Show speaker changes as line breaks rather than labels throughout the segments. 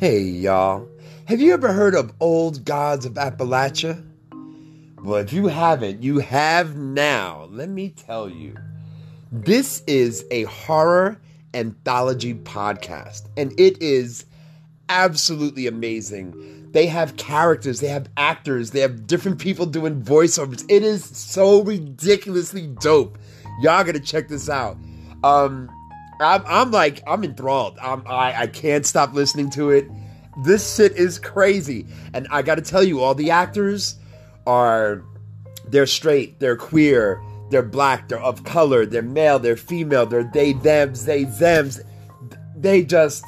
Hey, y'all. Have you ever heard of Old Gods of Appalachia? Well, if you haven't, you have now. Let me tell you. This is a horror anthology podcast, and it is absolutely amazing. They have characters, they have actors, they have different people doing voiceovers. It is so ridiculously dope. Y'all gotta check this out. Um, I'm, I'm like, I'm enthralled. I'm, I, I can't stop listening to it. This shit is crazy. And I gotta tell you, all the actors are, they're straight, they're queer, they're black, they're of color, they're male, they're female, they're they, thems, they, thems. They just,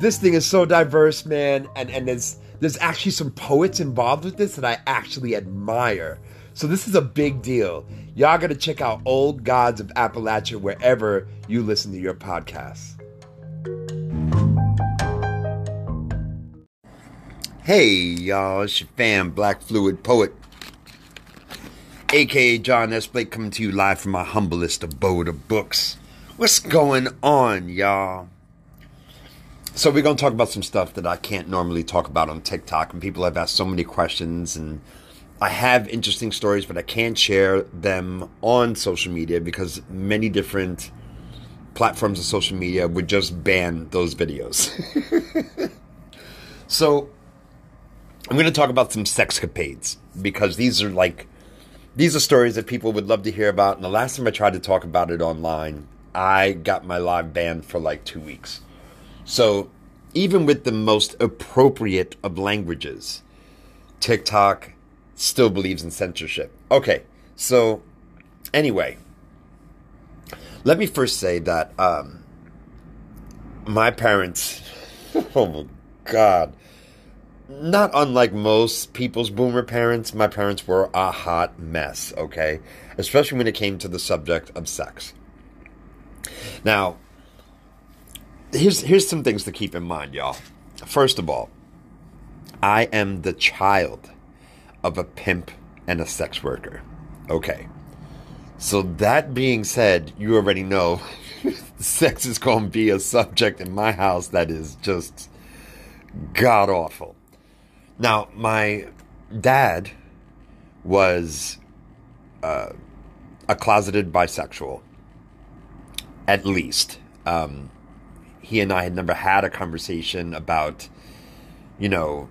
this thing is so diverse, man. And, and there's, there's actually some poets involved with this that I actually admire. So this is a big deal. Y'all gotta check out Old Gods of Appalachia wherever you listen to your podcasts. Hey y'all, it's your fam, Black Fluid Poet, aka John S. Blake, coming to you live from my humblest abode of books. What's going on, y'all? So we're gonna talk about some stuff that I can't normally talk about on TikTok, and people have asked so many questions, and I have interesting stories, but I can't share them on social media because many different platforms of social media would just ban those videos. so I'm going to talk about some sexcapades because these are like these are stories that people would love to hear about. And the last time I tried to talk about it online, I got my live banned for like two weeks. So even with the most appropriate of languages, TikTok still believes in censorship. Okay, so anyway, let me first say that um, my parents, oh my God, not unlike most people's boomer parents, my parents were a hot mess, okay? Especially when it came to the subject of sex. Now, here's here's some things to keep in mind, y'all. First of all, I am the child of a pimp and a sex worker. Okay. So that being said, you already know sex is going to be a subject in my house that is just god awful. Now, my dad was uh, a closeted bisexual, at least. Um, he and I had never had a conversation about, you know,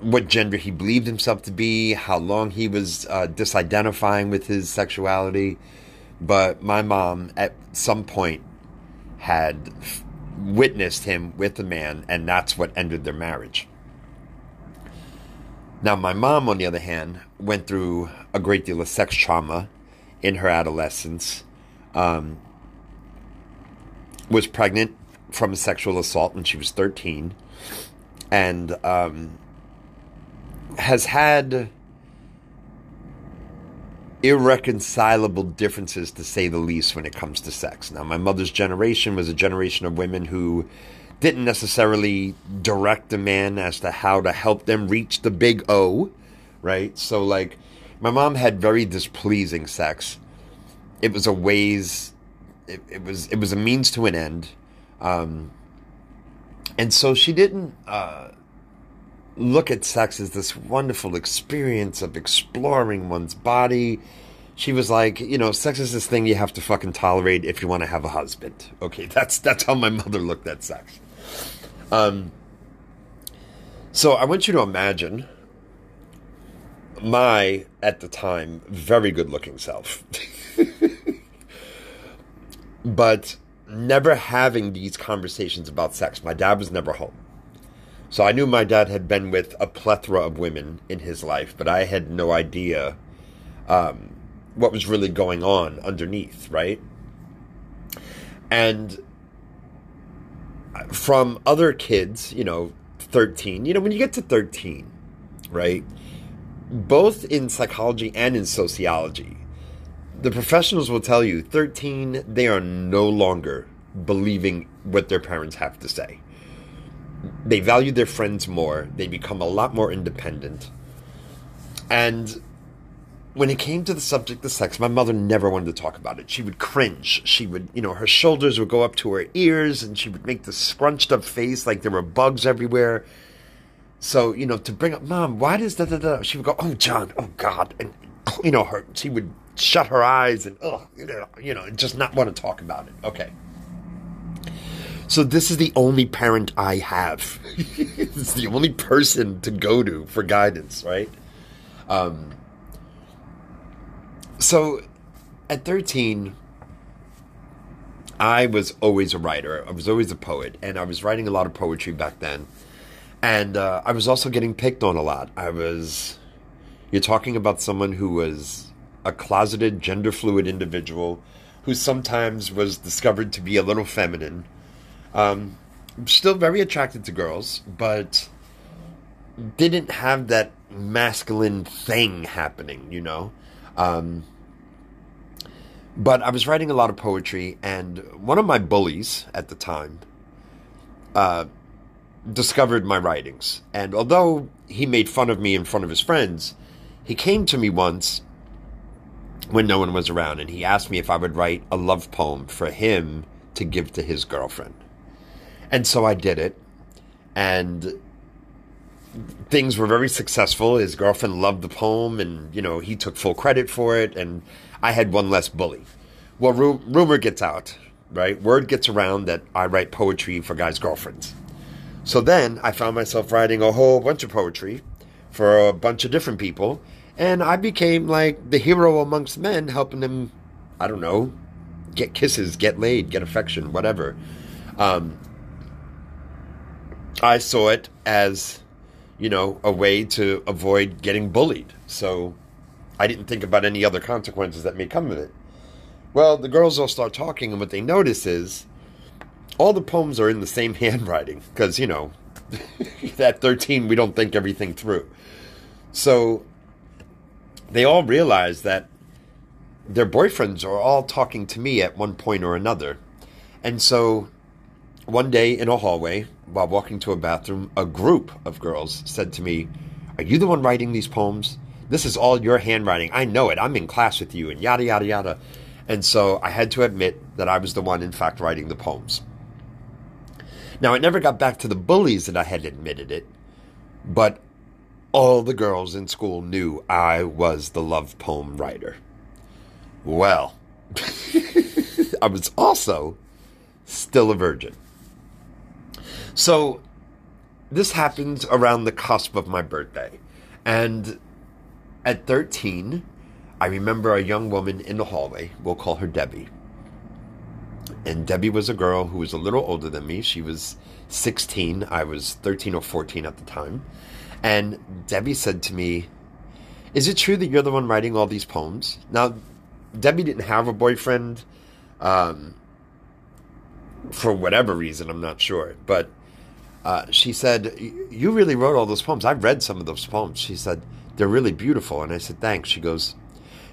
what gender he believed himself to be, how long he was uh, disidentifying with his sexuality. But my mom, at some point, had f- witnessed him with a man, and that's what ended their marriage. Now, my mom, on the other hand, went through a great deal of sex trauma in her adolescence. Um, was pregnant from a sexual assault when she was 13, and um, has had irreconcilable differences, to say the least, when it comes to sex. Now, my mother's generation was a generation of women who didn't necessarily direct a man as to how to help them reach the big O, right? So, like, my mom had very displeasing sex. It was a ways, it, it was it was a means to an end, um, and so she didn't uh, look at sex as this wonderful experience of exploring one's body. She was like, you know, sex is this thing you have to fucking tolerate if you want to have a husband. Okay, that's that's how my mother looked at sex. Um, so I want you to imagine my, at the time, very good looking self. but never having these conversations about sex. My dad was never home. So I knew my dad had been with a plethora of women in his life, but I had no idea um, what was really going on underneath, right? And from other kids, you know, 13, you know, when you get to 13, right? Both in psychology and in sociology, the professionals will tell you 13, they are no longer believing what their parents have to say. They value their friends more, they become a lot more independent. And when it came to the subject of sex, my mother never wanted to talk about it. She would cringe. She would, you know, her shoulders would go up to her ears and she would make this scrunched up face like there were bugs everywhere. So, you know, to bring up, Mom, why does da da da? She would go, Oh, John, oh, God. And, you know, her, she would shut her eyes and, oh, you know, just not want to talk about it. Okay. So this is the only parent I have. it's the only person to go to for guidance, right? Um, so at 13, I was always a writer. I was always a poet, and I was writing a lot of poetry back then. And uh, I was also getting picked on a lot. I was, you're talking about someone who was a closeted, gender fluid individual who sometimes was discovered to be a little feminine. Um, still very attracted to girls, but didn't have that masculine thing happening, you know? Um, but I was writing a lot of poetry, and one of my bullies at the time uh, discovered my writings. And although he made fun of me in front of his friends, he came to me once when no one was around and he asked me if I would write a love poem for him to give to his girlfriend. And so I did it. And things were very successful. His girlfriend loved the poem, and you know he took full credit for it, and I had one less bully. Well, ru- rumor gets out, right? Word gets around that I write poetry for guys' girlfriends. So then I found myself writing a whole bunch of poetry for a bunch of different people, and I became like the hero amongst men, helping them, I don't know, get kisses, get laid, get affection, whatever. Um, I saw it as you know, a way to avoid getting bullied. So I didn't think about any other consequences that may come of it. Well, the girls all start talking, and what they notice is all the poems are in the same handwriting because, you know, at 13, we don't think everything through. So they all realize that their boyfriends are all talking to me at one point or another. And so one day in a hallway, while walking to a bathroom, a group of girls said to me, Are you the one writing these poems? This is all your handwriting. I know it. I'm in class with you, and yada, yada, yada. And so I had to admit that I was the one, in fact, writing the poems. Now, it never got back to the bullies that I had admitted it, but all the girls in school knew I was the love poem writer. Well, I was also still a virgin. So this happened around the cusp of my birthday. And at 13, I remember a young woman in the hallway. We'll call her Debbie. And Debbie was a girl who was a little older than me. She was 16. I was 13 or 14 at the time. And Debbie said to me, Is it true that you're the one writing all these poems? Now, Debbie didn't have a boyfriend um, for whatever reason, I'm not sure. But uh, she said, You really wrote all those poems. I've read some of those poems. She said, They're really beautiful. And I said, Thanks. She goes,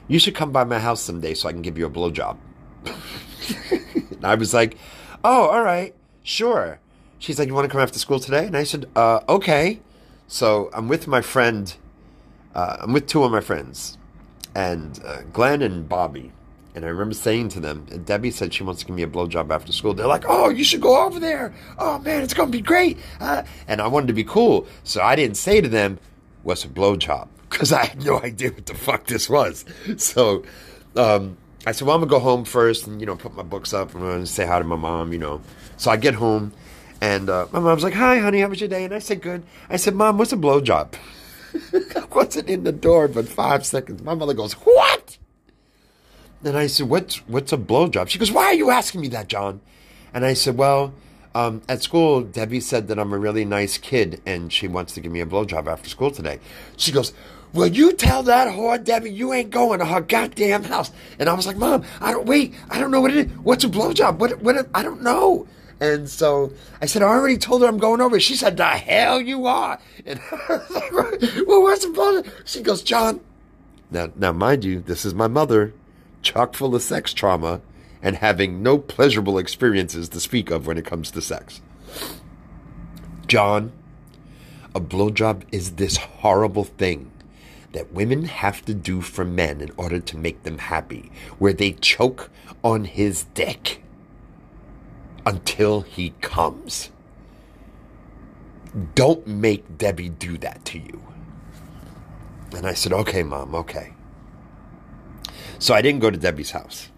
You should come by my house someday so I can give you a blowjob. and I was like, Oh, all right, sure. She's like, You want to come after school today? And I said, uh, Okay. So I'm with my friend, uh, I'm with two of my friends, and uh, Glenn and Bobby. And I remember saying to them, Debbie said she wants to give me a blowjob after school. They're like, oh, you should go over there. Oh, man, it's going to be great. Uh, and I wanted to be cool. So I didn't say to them, what's a blowjob? Because I had no idea what the fuck this was. So um, I said, well, I'm going to go home first and, you know, put my books up. To say hi to my mom, you know. So I get home and uh, my mom's like, hi, honey, how was your day? And I said, good. I said, mom, what's a blowjob? I wasn't in the door but five seconds. My mother goes, what? And I said, what's, what's a blowjob? She goes, why are you asking me that, John? And I said, well, um, at school, Debbie said that I'm a really nice kid and she wants to give me a blowjob after school today. She goes, Will you tell that whore, Debbie, you ain't going to her goddamn house? And I was like, Mom, I don't, wait, I don't know what it is. What's a blowjob? What, what, I don't know. And so I said, I already told her I'm going over. She said, The hell you are. And I was like, Well, what's the blowjob? She goes, John. Now, now, mind you, this is my mother, chock full of sex trauma and having no pleasurable experiences to speak of when it comes to sex. John, a blowjob is this horrible thing that women have to do for men in order to make them happy, where they choke on his dick until he comes. Don't make Debbie do that to you. And I said, okay, mom, okay. So I didn't go to Debbie's house.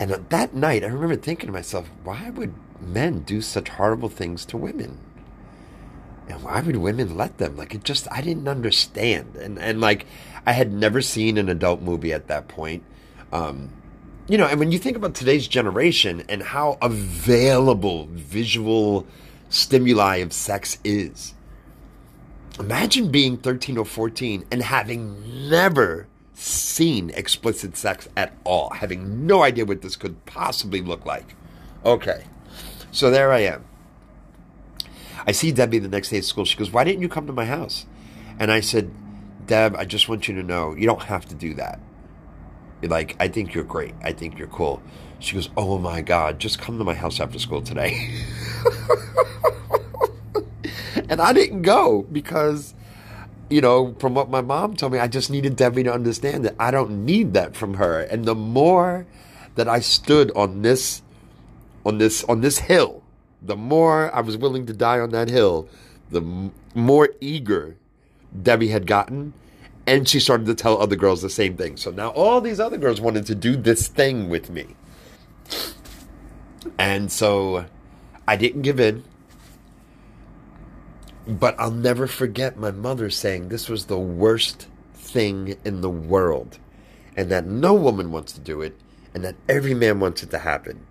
And that night, I remember thinking to myself, why would men do such horrible things to women? And why would women let them? Like, it just, I didn't understand. And, and like, I had never seen an adult movie at that point. Um, you know, and when you think about today's generation and how available visual stimuli of sex is, imagine being 13 or 14 and having never seen explicit sex at all, having no idea what this could possibly look like. Okay, so there I am. I see Debbie the next day at school. She goes, Why didn't you come to my house? And I said, Deb, I just want you to know you don't have to do that. Like, I think you're great. I think you're cool. She goes, Oh my God, just come to my house after school today. and I didn't go because, you know, from what my mom told me, I just needed Debbie to understand that I don't need that from her. And the more that I stood on this, on this, on this hill, the more I was willing to die on that hill, the m- more eager Debbie had gotten. And she started to tell other girls the same thing. So now all these other girls wanted to do this thing with me. And so I didn't give in. But I'll never forget my mother saying this was the worst thing in the world. And that no woman wants to do it. And that every man wants it to happen.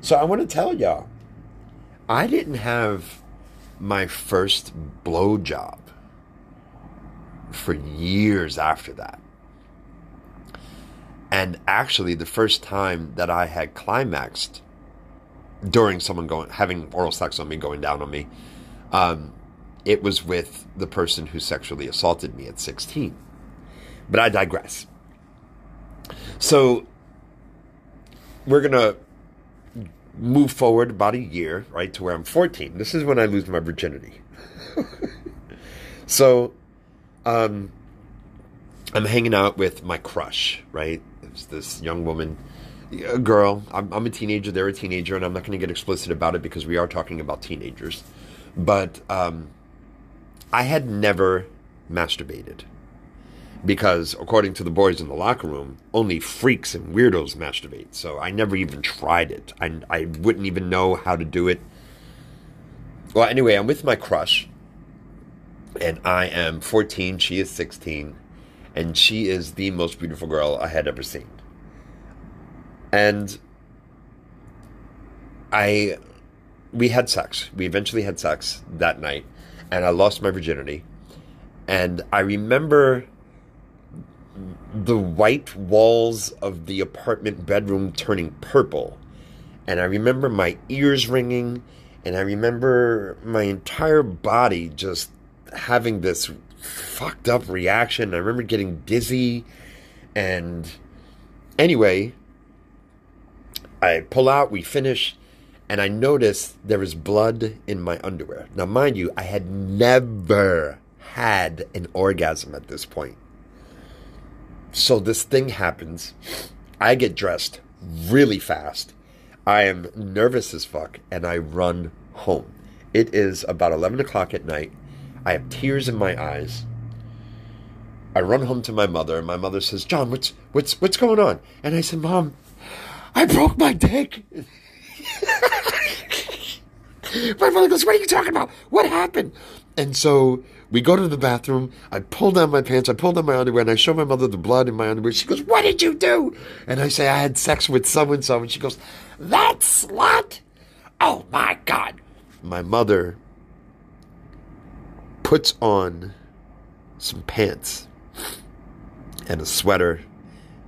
So I want to tell y'all, I didn't have my first blow job for years after that. And actually, the first time that I had climaxed during someone going having oral sex on me, going down on me, um, it was with the person who sexually assaulted me at 16. But I digress. So we're gonna move forward about a year, right, to where I'm 14. This is when I lose my virginity. so, um, I'm hanging out with my crush, right? It's this young woman, a girl. I'm, I'm a teenager, they're a teenager, and I'm not going to get explicit about it because we are talking about teenagers. But um, I had never masturbated because according to the boys in the locker room, only freaks and weirdos masturbate. So I never even tried it. I, I wouldn't even know how to do it. Well, anyway, I'm with my crush, and I am 14. She is 16, and she is the most beautiful girl I had ever seen. And I, we had sex. We eventually had sex that night, and I lost my virginity. And I remember the white walls of the apartment bedroom turning purple. And I remember my ears ringing, and I remember my entire body just having this fucked up reaction. I remember getting dizzy. And anyway, I pull out, we finish, and I notice there is blood in my underwear. Now, mind you, I had never had an orgasm at this point. So this thing happens. I get dressed really fast. I am nervous as fuck, and I run home. It is about 11 o'clock at night. I have tears in my eyes. I run home to my mother, and my mother says, "John, what's what's what's going on?" And I said, "Mom, I broke my dick." my goes, "What are you talking about? What happened?" And so we go to the bathroom. I pull down my pants. I pull down my underwear, and I show my mother the blood in my underwear. She goes, "What did you do?" And I say, "I had sex with so and so." And she goes, "That slut! Oh my god!" My mother puts on some pants and a sweater,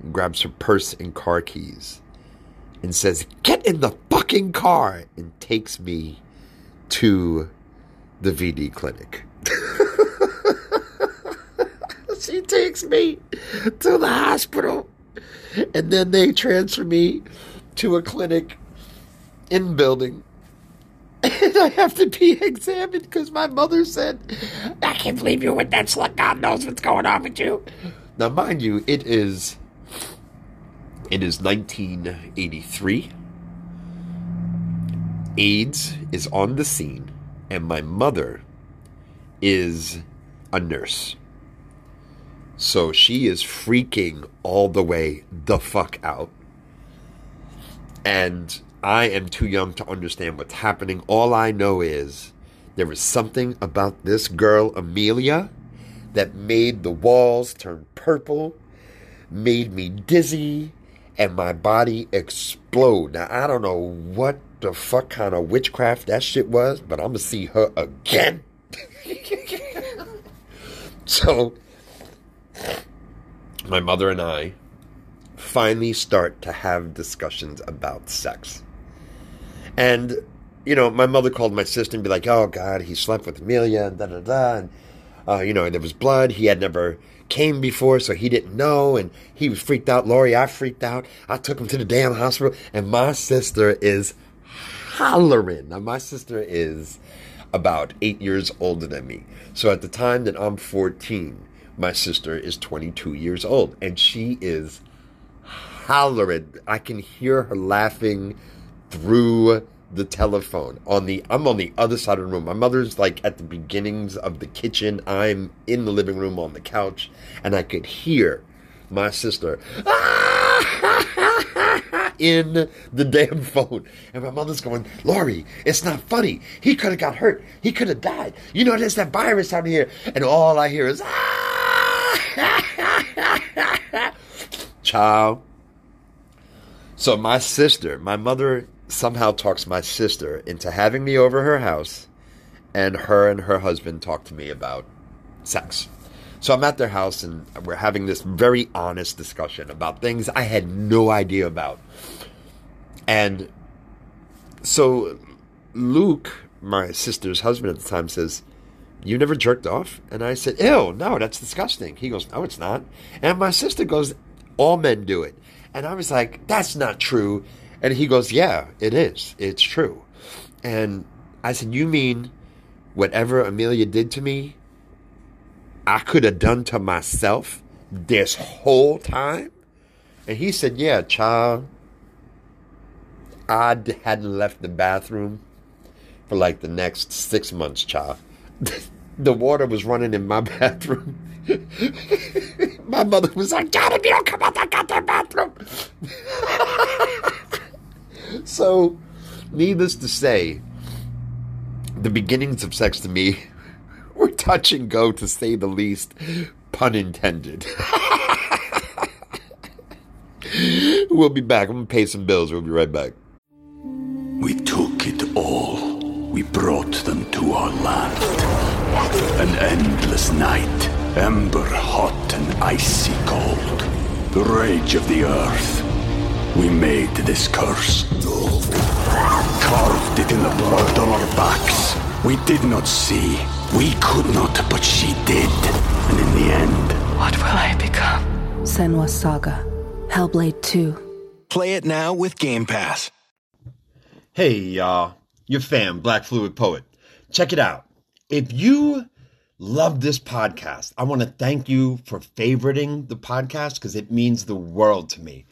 and grabs her purse and car keys, and says, Get in the fucking car, and takes me to the VD clinic. she takes me to the hospital, and then they transfer me to a clinic in building. And I have to be examined because my mother said, I can't believe you with that slut. God knows what's going on with you. Now, mind you, it is it is 1983. AIDS is on the scene, and my mother is a nurse. So she is freaking all the way the fuck out. And I am too young to understand what's happening. All I know is there was something about this girl, Amelia, that made the walls turn purple, made me dizzy, and my body explode. Now, I don't know what the fuck kind of witchcraft that shit was, but I'm gonna see her again. so, my mother and I finally start to have discussions about sex. And, you know, my mother called my sister and be like, oh, God, he slept with Amelia, and da da da. And, uh, you know, and there was blood. He had never came before, so he didn't know. And he was freaked out. Lori, I freaked out. I took him to the damn hospital. And my sister is hollering. Now, my sister is about eight years older than me. So at the time that I'm 14, my sister is 22 years old. And she is hollering. I can hear her laughing through the telephone on the I'm on the other side of the room. My mother's like at the beginnings of the kitchen. I'm in the living room on the couch and I could hear my sister in the damn phone. And my mother's going, Lori, it's not funny. He could have got hurt. He could have died. You know, there's that virus out here. And all I hear is, child. So my sister, my mother somehow talks my sister into having me over her house, and her and her husband talk to me about sex. So I'm at their house and we're having this very honest discussion about things I had no idea about. And so Luke, my sister's husband at the time, says, You never jerked off? And I said, Ew, no, that's disgusting. He goes, No, it's not. And my sister goes, All men do it. And I was like, That's not true. And he goes, Yeah, it is. It's true. And I said, You mean whatever Amelia did to me, I could have done to myself this whole time? And he said, Yeah, child. I hadn't left the bathroom for like the next six months, child. the water was running in my bathroom. my mother was like, God, if you don't come out that goddamn bathroom. so, needless to say, the beginnings of sex to me were touch and go, to say the least, pun intended. we'll be back. I'm going to pay some bills. We'll be right back.
We took it all. We brought them to our land. An endless night, ember hot and icy cold. The rage of the earth. We made this curse. Carved it in the blood on our backs. We did not see. We could not, but she did. And in the end,
What will I become? Senua Saga. Hellblade 2.
Play it now with Game Pass.
Hey, y'all. Your fam, Black Fluid Poet. Check it out. If you love this podcast, I want to thank you for favoriting the podcast because it means the world to me.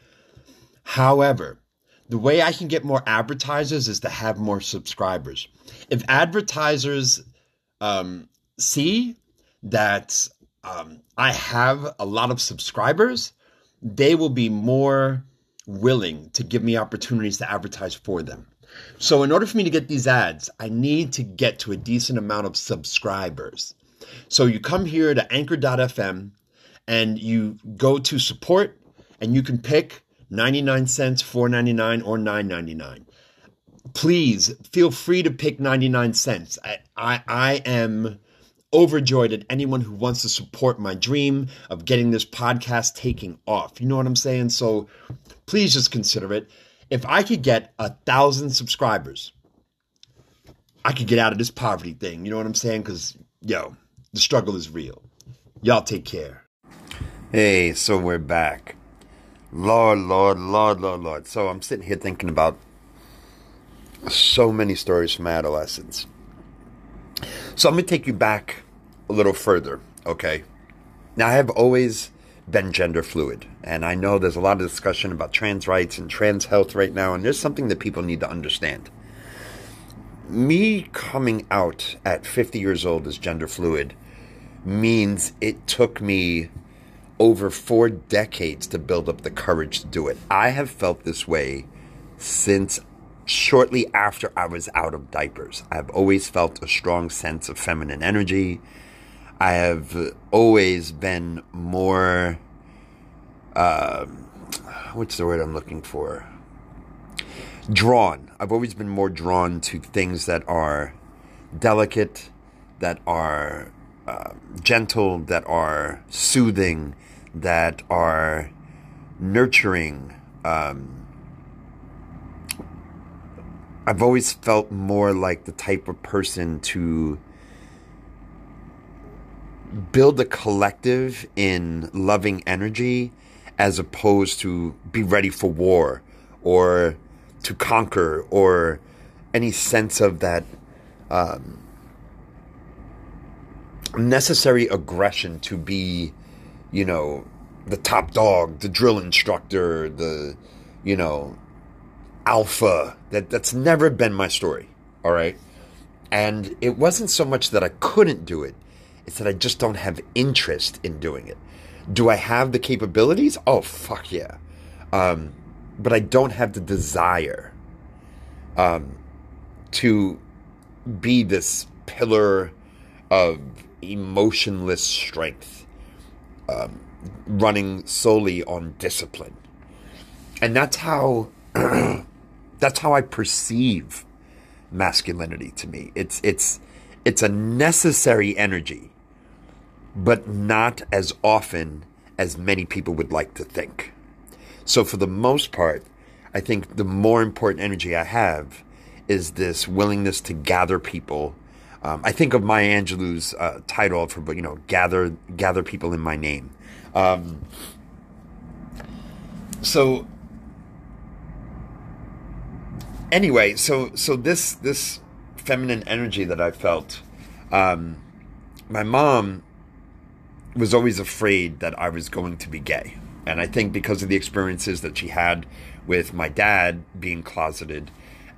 However, the way I can get more advertisers is to have more subscribers. If advertisers um, see that um, I have a lot of subscribers, they will be more willing to give me opportunities to advertise for them. So, in order for me to get these ads, I need to get to a decent amount of subscribers. So, you come here to anchor.fm and you go to support and you can pick 99 cents, 4.99 or 9.99. Please feel free to pick 99 cents. I, I, I am overjoyed at anyone who wants to support my dream of getting this podcast taking off. You know what I'm saying? So please just consider it. If I could get a thousand subscribers, I could get out of this poverty thing. You know what I'm saying? Because, yo, the struggle is real. Y'all take care. Hey, so we're back. Lord, Lord, Lord, Lord, Lord. So I'm sitting here thinking about so many stories from adolescence. So I'm going to take you back a little further, okay? Now, I have always been gender fluid, and I know there's a lot of discussion about trans rights and trans health right now, and there's something that people need to understand. Me coming out at 50 years old as gender fluid means it took me over four decades to build up the courage to do it. I have felt this way since shortly after I was out of diapers. I've always felt a strong sense of feminine energy. I have always been more, uh, what's the word I'm looking for? Drawn. I've always been more drawn to things that are delicate, that are gentle, that are soothing, that are nurturing. Um, I've always felt more like the type of person to build a collective in loving energy as opposed to be ready for war or to conquer or any sense of that um, necessary aggression to be, you know, the top dog, the drill instructor, the, you know, alpha. That that's never been my story. All right. And it wasn't so much that I couldn't do it, it's that I just don't have interest in doing it. Do I have the capabilities? Oh, fuck yeah. Um, but I don't have the desire um, to be this pillar of emotionless strength, um, running solely on discipline. And that's how that's how I perceive masculinity to me. It's it's it's a necessary energy, but not as often as many people would like to think. So for the most part, I think the more important energy I have is this willingness to gather people. Um, I think of Maya Angelou's uh, title of her book, you know, gather gather people in my name. Um, so anyway, so so this this feminine energy that I felt, um, my mom was always afraid that I was going to be gay, and I think because of the experiences that she had with my dad being closeted,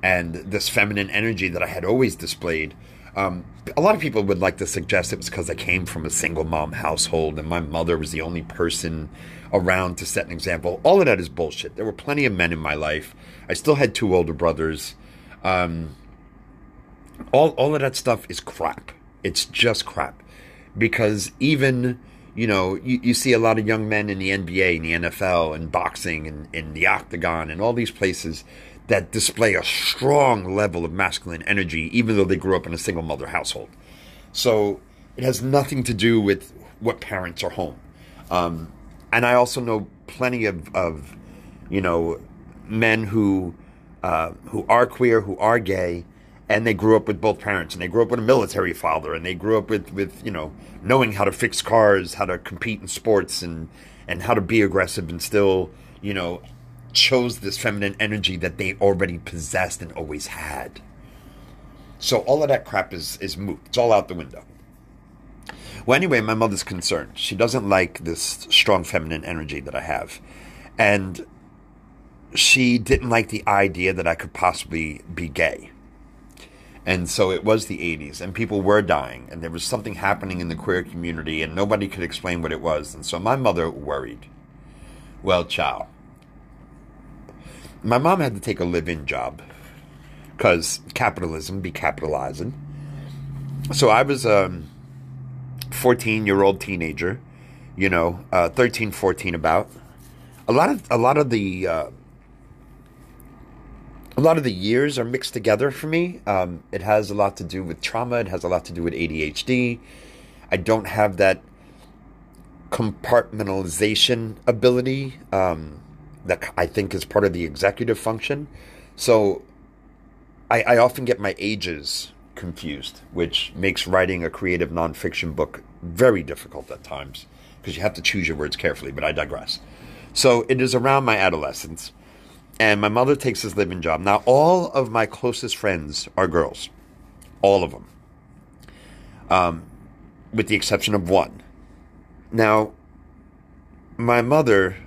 and this feminine energy that I had always displayed. Um, a lot of people would like to suggest it was because I came from a single mom household and my mother was the only person around to set an example. All of that is bullshit. There were plenty of men in my life. I still had two older brothers. Um, all all of that stuff is crap. It's just crap because even you know you, you see a lot of young men in the NBA, in the NFL, and boxing, and in the octagon, and all these places that display a strong level of masculine energy, even though they grew up in a single mother household. So it has nothing to do with what parents are home. Um, and I also know plenty of, of you know, men who uh, who are queer, who are gay, and they grew up with both parents, and they grew up with a military father, and they grew up with, with you know knowing how to fix cars, how to compete in sports, and and how to be aggressive, and still you know chose this feminine energy that they already possessed and always had. So all of that crap is is moot. It's all out the window. Well, anyway, my mother's concerned. She doesn't like this strong feminine energy that I have. And she didn't like the idea that I could possibly be gay. And so it was the 80s, and people were dying, and there was something happening in the queer community, and nobody could explain what it was. And so my mother worried. Well, ciao. My mom had to take a live in job because capitalism be capitalizing. So I was a 14 year old teenager, you know, uh, 13, 14 about. A lot of a lot of the uh, a lot of the years are mixed together for me. Um, it has a lot to do with trauma. It has a lot to do with ADHD. I don't have that compartmentalization ability um, that I think is part of the executive function. So I, I often get my ages confused, which makes writing a creative nonfiction book very difficult at times because you have to choose your words carefully, but I digress. So it is around my adolescence, and my mother takes this living job. Now, all of my closest friends are girls, all of them, um, with the exception of one. Now, my mother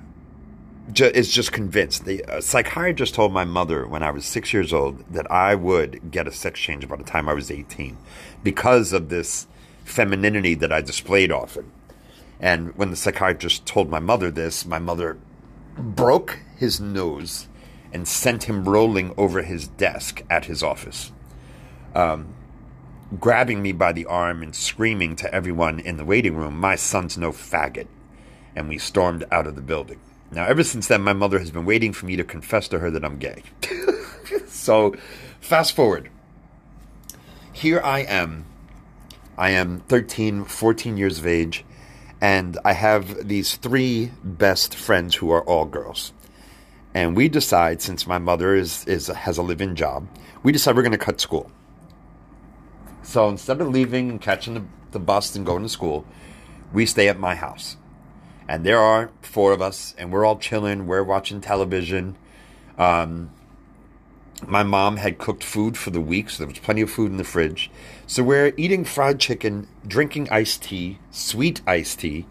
ju- is just convinced. The uh, psychiatrist told my mother when I was six years old that I would get a sex change by the time I was 18 because of this femininity that I displayed often. And when the psychiatrist told my mother this, my mother broke his nose and sent him rolling over his desk at his office, um, grabbing me by the arm and screaming to everyone in the waiting room, My son's no faggot. And we stormed out of the building. Now, ever since then, my mother has been waiting for me to confess to her that I'm gay. so, fast forward. Here I am. I am 13, 14 years of age, and I have these three best friends who are all girls. And we decide, since my mother is, is has a live-in job, we decide we're going to cut school. So instead of leaving and catching the, the bus and going to school, we stay at my house and there are four of us, and we're all chilling. We're watching television. Um, my mom had cooked food for the week, so there was plenty of food in the fridge. So we're eating fried chicken, drinking iced tea, sweet iced tea,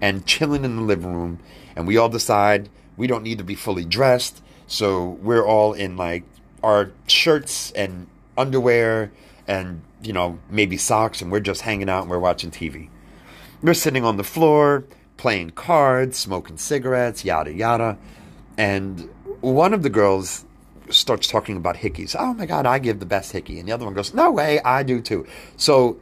and chilling in the living room. And we all decide we don't need to be fully dressed, so we're all in like our shirts and underwear and you know maybe socks, and we're just hanging out and we're watching TV. We're sitting on the floor playing cards, smoking cigarettes, yada yada. And one of the girls starts talking about hickeys. Oh my God, I give the best hickey. And the other one goes, No way, I do too. So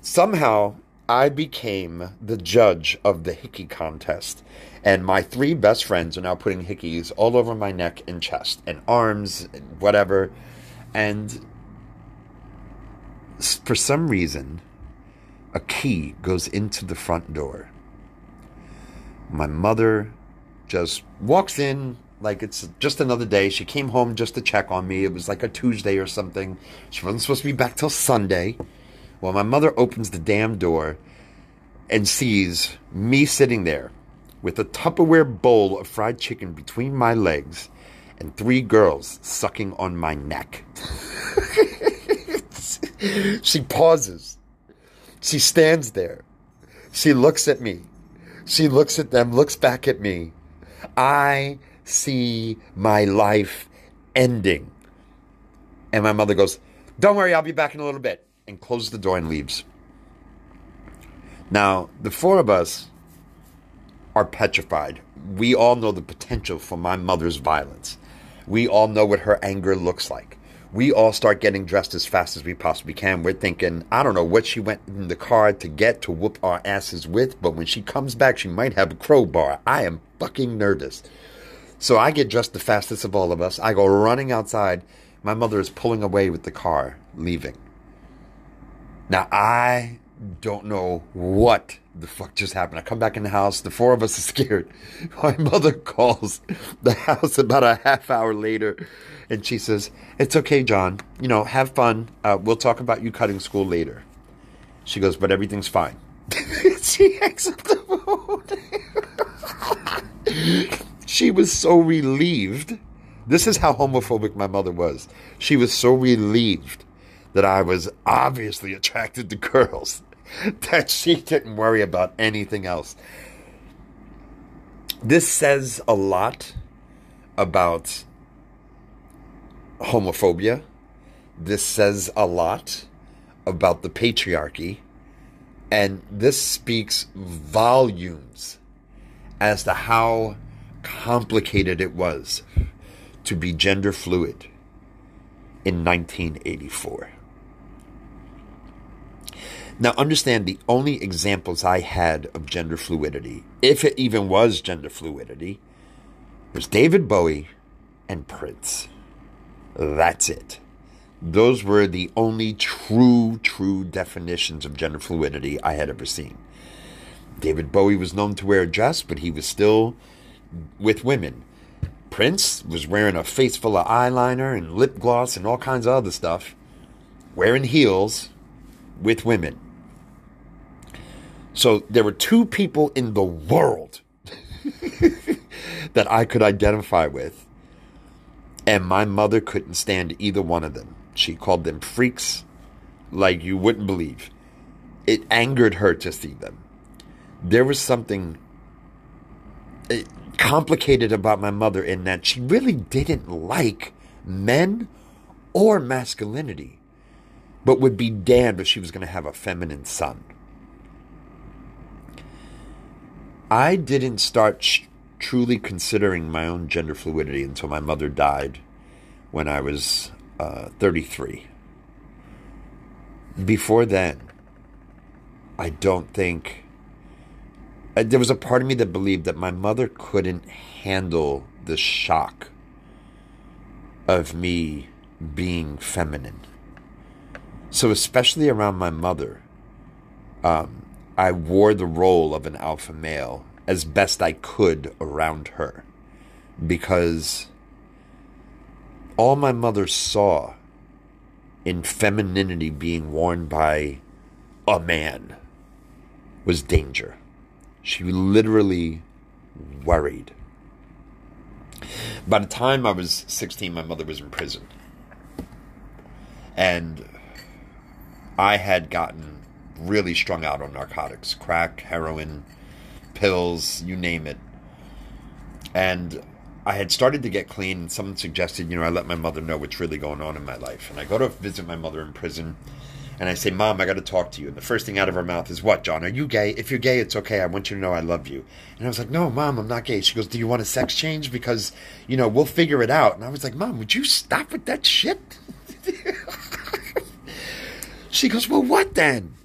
somehow I became the judge of the hickey contest. And my three best friends are now putting hickeys all over my neck and chest and arms and whatever. And for some reason, a key goes into the front door my mother just walks in like it's just another day. She came home just to check on me. It was like a Tuesday or something. She wasn't supposed to be back till Sunday. Well, my mother opens the damn door and sees me sitting there with a Tupperware bowl of fried chicken between my legs and three girls sucking on my neck. she pauses. She stands there. She looks at me. She looks at them, looks back at me. I see my life ending. And my mother goes, Don't worry, I'll be back in a little bit. And closes the door and leaves. Now, the four of us are petrified. We all know the potential for my mother's violence. We all know what her anger looks like we all start getting dressed as fast as we possibly can. We're thinking, I don't know what she went in the car to get to whoop our asses with, but when she comes back, she might have a crowbar. I am fucking nervous. So I get dressed the fastest of all of us. I go running outside. My mother is pulling away with the car, leaving. Now, I don't know what the fuck just happened. I come back in the house. The four of us are scared. My mother calls the house about a half hour later and she says, It's okay, John. You know, have fun. Uh, we'll talk about you cutting school later. She goes, But everything's fine. she hangs up the phone. she was so relieved. This is how homophobic my mother was. She was so relieved that I was obviously attracted to girls that she didn't worry about anything else. This says a lot about homophobia. This says a lot about the patriarchy. And this speaks volumes as to how complicated it was to be gender fluid in 1984. Now, understand the only examples I had of gender fluidity, if it even was gender fluidity, was David Bowie and Prince. That's it. Those were the only true, true definitions of gender fluidity I had ever seen. David Bowie was known to wear a dress, but he was still with women. Prince was wearing a face full of eyeliner and lip gloss and all kinds of other stuff, wearing heels with women. So there were two people in the world that I could identify with, and my mother couldn't stand either one of them. She called them freaks like you wouldn't believe. It angered her to see them. There was something eh, complicated about my mother in that she really didn't like men or masculinity, but would be damned if she was going to have a feminine son. I didn't start sh- truly considering my own gender fluidity until my mother died when I was uh, 33. Before then, I don't think. Uh, there was a part of me that believed that my mother couldn't handle the shock of me being feminine. So, especially around my mother, um, I wore the role of an alpha male as best I could around her because all my mother saw in femininity being worn by a man was danger. She literally worried. By the time I was 16, my mother was in prison. And I had gotten really strung out on narcotics crack, heroin, pills, you name it. And I had started to get clean, and someone suggested, you know, I let my mother know what's really going on in my life. And I go to visit my mother in prison, and I say, Mom, I got to talk to you. And the first thing out of her mouth is, What, John? Are you gay? If you're gay, it's okay. I want you to know I love you. And I was like, No, Mom, I'm not gay. She goes, Do you want a sex change? Because, you know, we'll figure it out. And I was like, Mom, would you stop with that shit? she goes, Well, what then?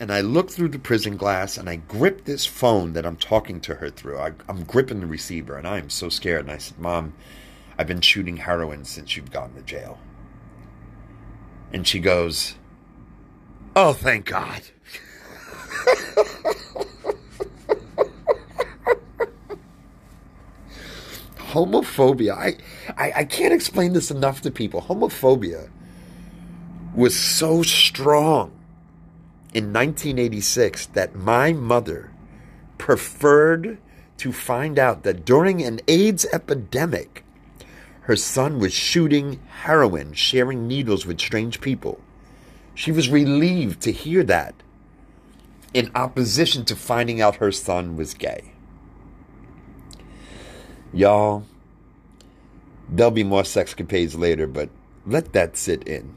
And I look through the prison glass and I grip this phone that I'm talking to her through. I, am gripping the receiver and I am so scared. And I said, Mom, I've been shooting heroin since you've gone to jail. And she goes, Oh, thank God. Homophobia. I, I, I can't explain this enough to people. Homophobia was so strong in 1986 that my mother preferred to find out that during an AIDS epidemic, her son was shooting heroin, sharing needles with strange people. She was relieved to hear that in opposition to finding out her son was gay. Y'all, there'll be more sexcapades later, but let that sit in.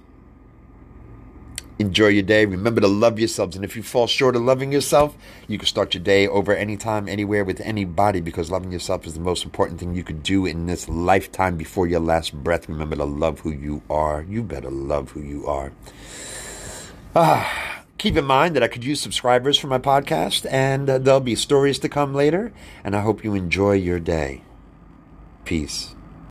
Enjoy your day. Remember to love yourselves. And if you fall short of loving yourself, you can start your day over anytime, anywhere, with anybody because loving yourself is the most important thing you could do in this lifetime before your last breath. Remember to love who you are. You better love who you are. Ah, keep in mind that I could use subscribers for my podcast, and uh, there'll be stories to come later. And I hope you enjoy your day. Peace.